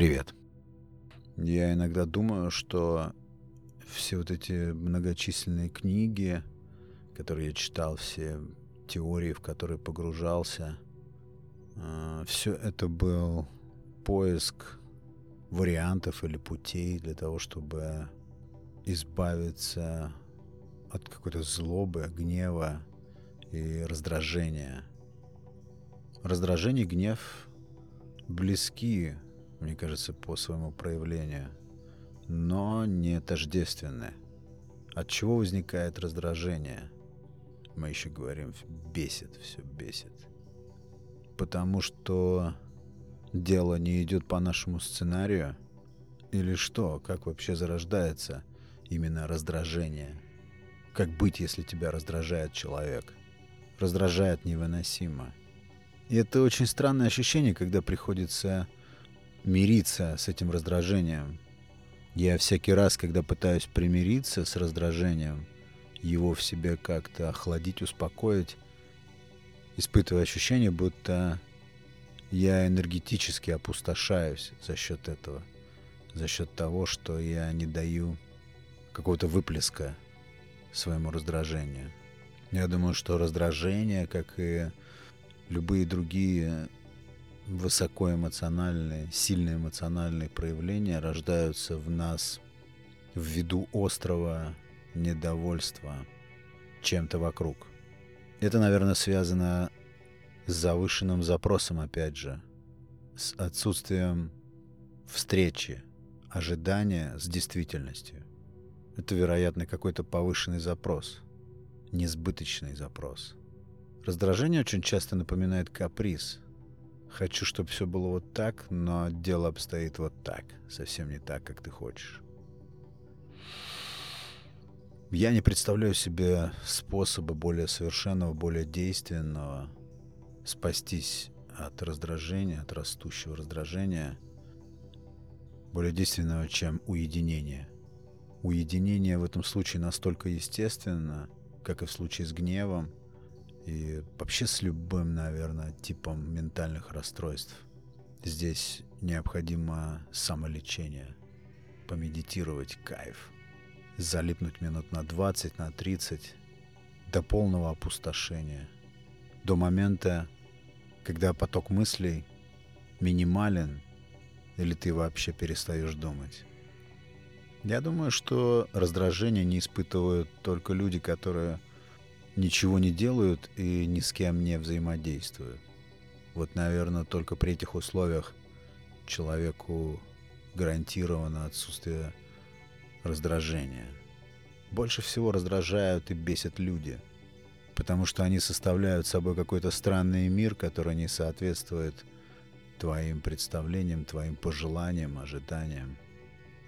Привет. Я иногда думаю, что все вот эти многочисленные книги, которые я читал, все теории, в которые погружался, э, все это был поиск вариантов или путей для того, чтобы избавиться от какой-то злобы, гнева и раздражения. Раздражение и гнев близки, мне кажется, по своему проявлению, но не тождественны. От чего возникает раздражение? Мы еще говорим, бесит, все бесит. Потому что дело не идет по нашему сценарию? Или что? Как вообще зарождается именно раздражение? Как быть, если тебя раздражает человек? Раздражает невыносимо. И это очень странное ощущение, когда приходится мириться с этим раздражением. Я всякий раз, когда пытаюсь примириться с раздражением, его в себе как-то охладить, успокоить, испытываю ощущение, будто я энергетически опустошаюсь за счет этого, за счет того, что я не даю какого-то выплеска своему раздражению. Я думаю, что раздражение, как и любые другие высокоэмоциональные, сильные эмоциональные проявления рождаются в нас ввиду острого недовольства чем-то вокруг. Это, наверное, связано с завышенным запросом, опять же, с отсутствием встречи, ожидания с действительностью. Это, вероятно, какой-то повышенный запрос, несбыточный запрос. Раздражение очень часто напоминает каприз. Хочу, чтобы все было вот так, но дело обстоит вот так, совсем не так, как ты хочешь. Я не представляю себе способа более совершенного, более действенного спастись от раздражения, от растущего раздражения, более действенного, чем уединение. Уединение в этом случае настолько естественно, как и в случае с гневом, и вообще с любым, наверное, типом ментальных расстройств. Здесь необходимо самолечение, помедитировать кайф, залипнуть минут на 20, на 30, до полного опустошения, до момента, когда поток мыслей минимален, или ты вообще перестаешь думать. Я думаю, что раздражение не испытывают только люди, которые ничего не делают и ни с кем не взаимодействуют. Вот, наверное, только при этих условиях человеку гарантировано отсутствие раздражения. Больше всего раздражают и бесят люди, потому что они составляют собой какой-то странный мир, который не соответствует твоим представлениям, твоим пожеланиям, ожиданиям,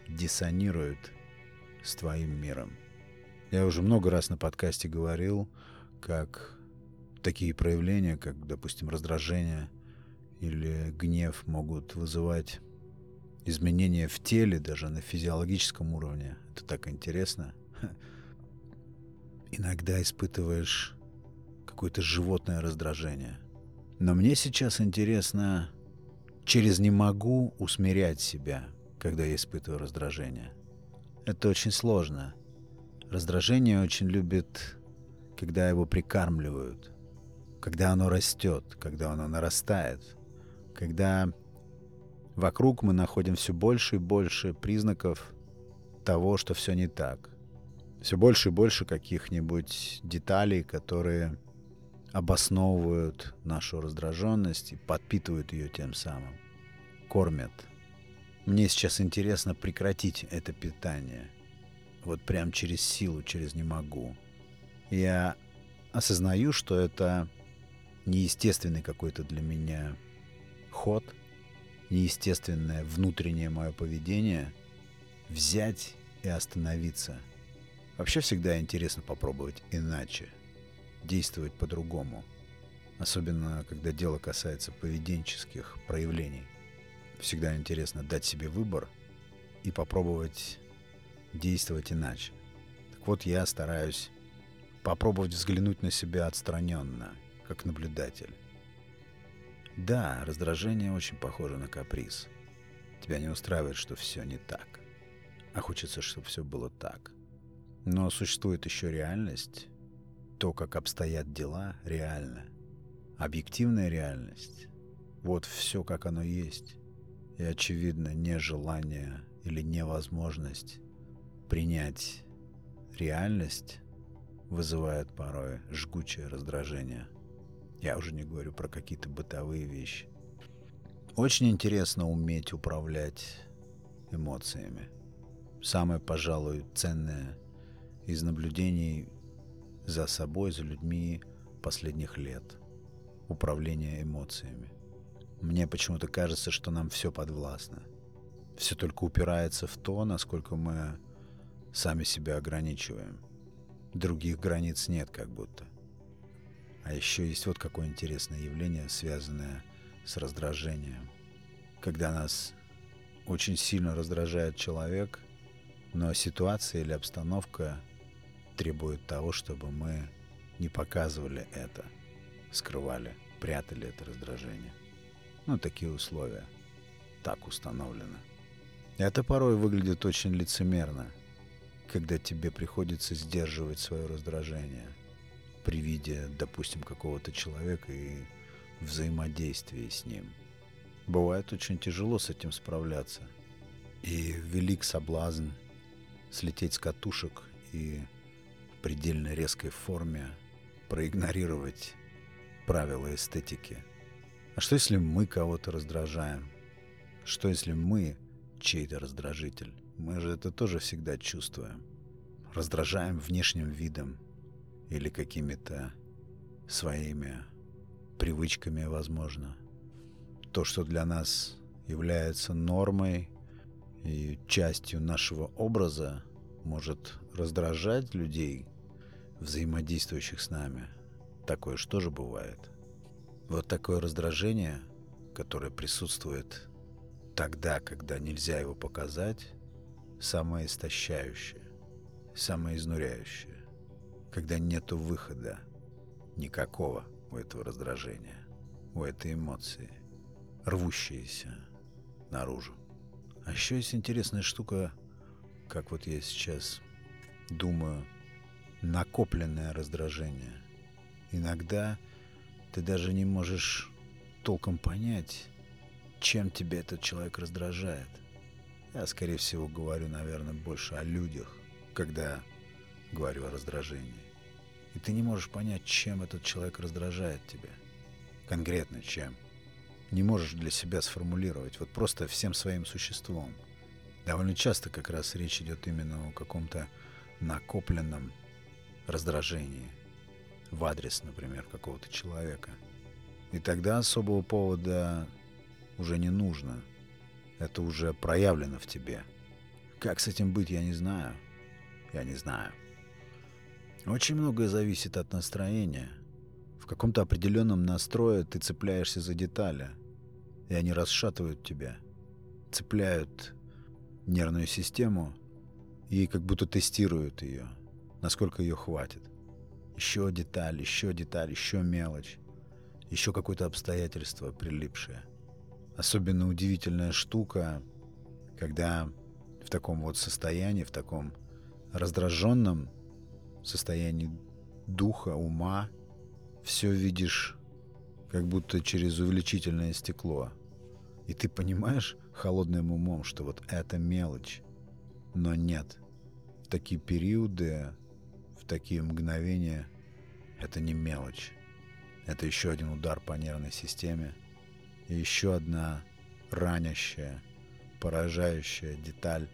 диссонирует с твоим миром. Я уже много раз на подкасте говорил, как такие проявления, как, допустим, раздражение или гнев могут вызывать изменения в теле, даже на физиологическом уровне. Это так интересно. Иногда испытываешь какое-то животное раздражение. Но мне сейчас интересно через «не могу» усмирять себя, когда я испытываю раздражение. Это очень сложно — Раздражение очень любит, когда его прикармливают, когда оно растет, когда оно нарастает, когда вокруг мы находим все больше и больше признаков того, что все не так. Все больше и больше каких-нибудь деталей, которые обосновывают нашу раздраженность и подпитывают ее тем самым, кормят. Мне сейчас интересно прекратить это питание – вот прям через силу, через не могу. Я осознаю, что это неестественный какой-то для меня ход, неестественное внутреннее мое поведение, взять и остановиться. Вообще всегда интересно попробовать иначе, действовать по-другому. Особенно, когда дело касается поведенческих проявлений. Всегда интересно дать себе выбор и попробовать действовать иначе. Так вот, я стараюсь попробовать взглянуть на себя отстраненно, как наблюдатель. Да, раздражение очень похоже на каприз. Тебя не устраивает, что все не так. А хочется, чтобы все было так. Но существует еще реальность. То, как обстоят дела, реально. Объективная реальность. Вот все, как оно есть. И, очевидно, нежелание или невозможность принять реальность вызывает порой жгучее раздражение. Я уже не говорю про какие-то бытовые вещи. Очень интересно уметь управлять эмоциями. Самое, пожалуй, ценное из наблюдений за собой, за людьми последних лет. Управление эмоциями. Мне почему-то кажется, что нам все подвластно. Все только упирается в то, насколько мы сами себя ограничиваем. Других границ нет как будто. А еще есть вот какое интересное явление, связанное с раздражением. Когда нас очень сильно раздражает человек, но ситуация или обстановка требует того, чтобы мы не показывали это, скрывали, прятали это раздражение. Ну, такие условия. Так установлено. Это порой выглядит очень лицемерно, когда тебе приходится сдерживать свое раздражение при виде, допустим, какого-то человека и взаимодействии с ним. Бывает очень тяжело с этим справляться. И велик соблазн слететь с катушек и в предельно резкой форме проигнорировать правила эстетики. А что если мы кого-то раздражаем? Что если мы чей-то раздражитель? Мы же это тоже всегда чувствуем. Раздражаем внешним видом или какими-то своими привычками, возможно. То, что для нас является нормой и частью нашего образа, может раздражать людей, взаимодействующих с нами. Такое же тоже бывает. Вот такое раздражение, которое присутствует тогда, когда нельзя его показать, самое истощающее, самое изнуряющее, когда нету выхода никакого у этого раздражения, у этой эмоции, рвущиеся наружу. А еще есть интересная штука, как вот я сейчас думаю, накопленное раздражение. Иногда ты даже не можешь толком понять, чем тебя этот человек раздражает. Я, скорее всего, говорю, наверное, больше о людях, когда говорю о раздражении. И ты не можешь понять, чем этот человек раздражает тебя. Конкретно чем. Не можешь для себя сформулировать. Вот просто всем своим существом. Довольно часто как раз речь идет именно о каком-то накопленном раздражении в адрес, например, какого-то человека. И тогда особого повода уже не нужно. Это уже проявлено в тебе. Как с этим быть, я не знаю. Я не знаю. Очень многое зависит от настроения. В каком-то определенном настрое ты цепляешься за детали, и они расшатывают тебя, цепляют нервную систему и как будто тестируют ее, насколько ее хватит. Еще деталь, еще деталь, еще мелочь, еще какое-то обстоятельство прилипшее. Особенно удивительная штука, когда в таком вот состоянии, в таком раздраженном состоянии духа, ума, все видишь как будто через увеличительное стекло. И ты понимаешь холодным умом, что вот это мелочь. Но нет. В такие периоды, в такие мгновения это не мелочь. Это еще один удар по нервной системе. И еще одна ранящая, поражающая деталь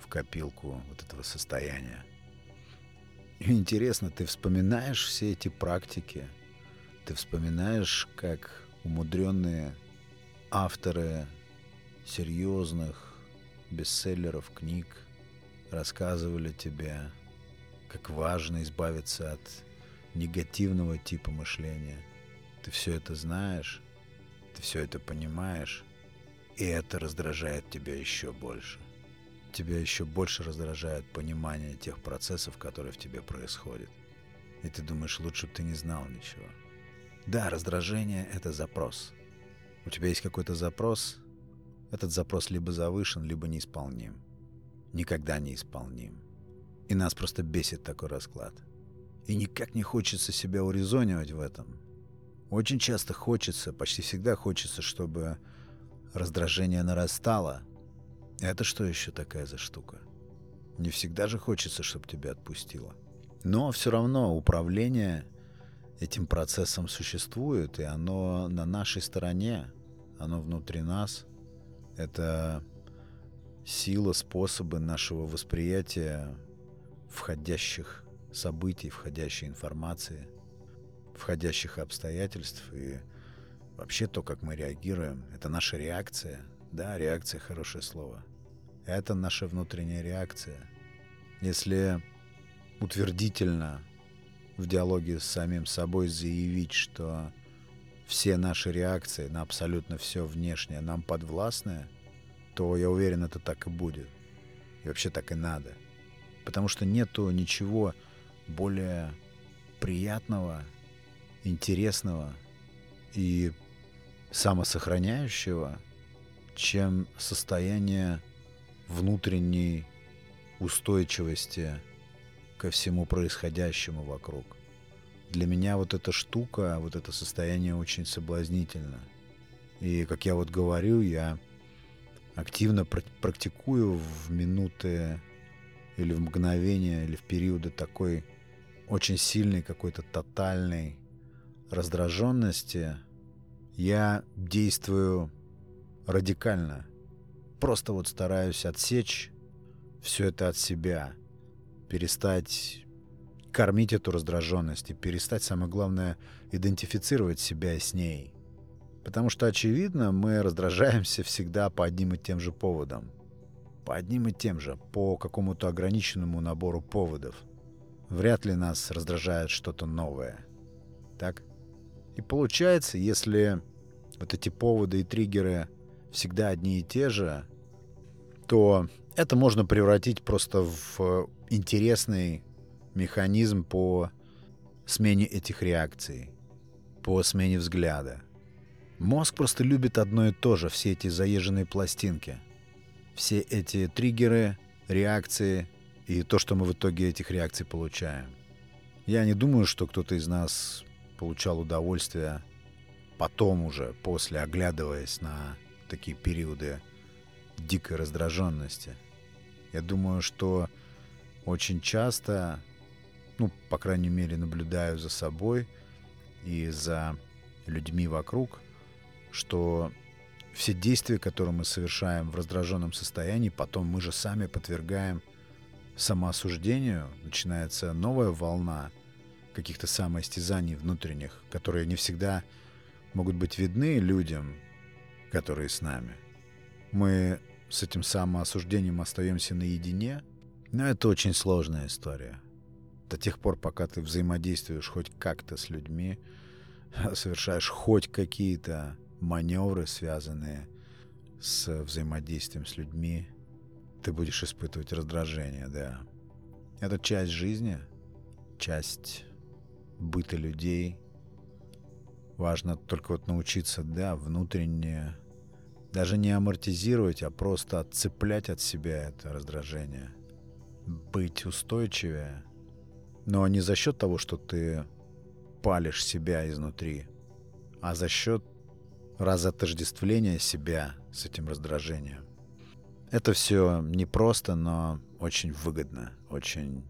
в копилку вот этого состояния. Интересно, ты вспоминаешь все эти практики, ты вспоминаешь, как умудренные авторы серьезных бестселлеров книг рассказывали тебе, как важно избавиться от негативного типа мышления. Ты все это знаешь, ты все это понимаешь, и это раздражает тебя еще больше тебя еще больше раздражает понимание тех процессов, которые в тебе происходят. И ты думаешь, лучше бы ты не знал ничего. Да, раздражение — это запрос. У тебя есть какой-то запрос, этот запрос либо завышен, либо неисполним. Никогда не исполним. И нас просто бесит такой расклад. И никак не хочется себя урезонивать в этом. Очень часто хочется, почти всегда хочется, чтобы раздражение нарастало. Это что еще такая за штука? Не всегда же хочется, чтобы тебя отпустило. Но все равно управление этим процессом существует, и оно на нашей стороне, оно внутри нас. Это сила, способы нашего восприятия входящих событий, входящей информации, входящих обстоятельств и вообще то, как мы реагируем. Это наша реакция. Да, реакция — хорошее слово. Это наша внутренняя реакция. Если утвердительно в диалоге с самим собой заявить, что все наши реакции на абсолютно все внешнее нам подвластны, то я уверен, это так и будет. И вообще так и надо. Потому что нету ничего более приятного, интересного и самосохраняющего, чем состояние внутренней устойчивости ко всему происходящему вокруг. Для меня вот эта штука, вот это состояние очень соблазнительно. И, как я вот говорю, я активно практикую в минуты или в мгновения, или в периоды такой очень сильной какой-то тотальной раздраженности, я действую радикально. Просто вот стараюсь отсечь все это от себя, перестать кормить эту раздраженность и перестать, самое главное, идентифицировать себя с ней. Потому что, очевидно, мы раздражаемся всегда по одним и тем же поводам. По одним и тем же, по какому-то ограниченному набору поводов. Вряд ли нас раздражает что-то новое. Так? И получается, если вот эти поводы и триггеры всегда одни и те же, то это можно превратить просто в интересный механизм по смене этих реакций, по смене взгляда. Мозг просто любит одно и то же, все эти заезженные пластинки. Все эти триггеры, реакции и то, что мы в итоге этих реакций получаем. Я не думаю, что кто-то из нас получал удовольствие потом уже, после, оглядываясь на такие периоды дикой раздраженности. Я думаю, что очень часто, ну, по крайней мере, наблюдаю за собой и за людьми вокруг, что все действия, которые мы совершаем в раздраженном состоянии, потом мы же сами подвергаем самоосуждению, начинается новая волна каких-то самоистязаний внутренних, которые не всегда могут быть видны людям, которые с нами. Мы с этим самоосуждением остаемся наедине, но это очень сложная история. До тех пор, пока ты взаимодействуешь хоть как-то с людьми, совершаешь хоть какие-то маневры, связанные с взаимодействием с людьми, ты будешь испытывать раздражение, да. Это часть жизни, часть быта людей. Важно только вот научиться, да, внутренне даже не амортизировать, а просто отцеплять от себя это раздражение. Быть устойчивее. Но не за счет того, что ты палишь себя изнутри, а за счет разотождествления себя с этим раздражением. Это все непросто, но очень выгодно, очень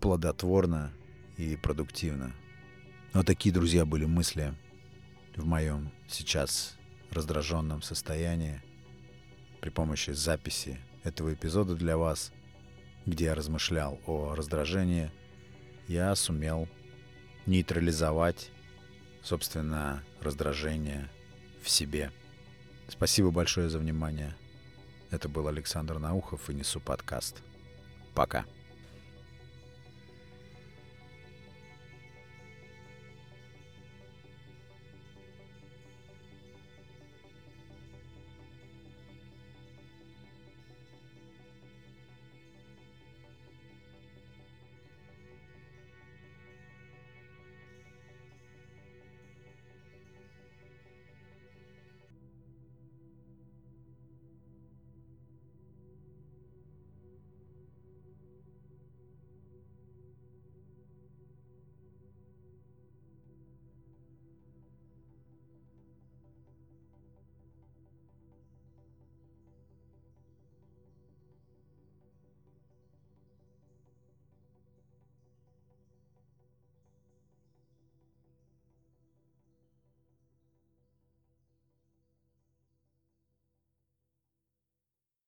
плодотворно и продуктивно. Вот такие, друзья, были мысли в моем сейчас раздраженном состоянии при помощи записи этого эпизода для вас, где я размышлял о раздражении, я сумел нейтрализовать, собственно, раздражение в себе. Спасибо большое за внимание. Это был Александр Наухов и Несу подкаст. Пока.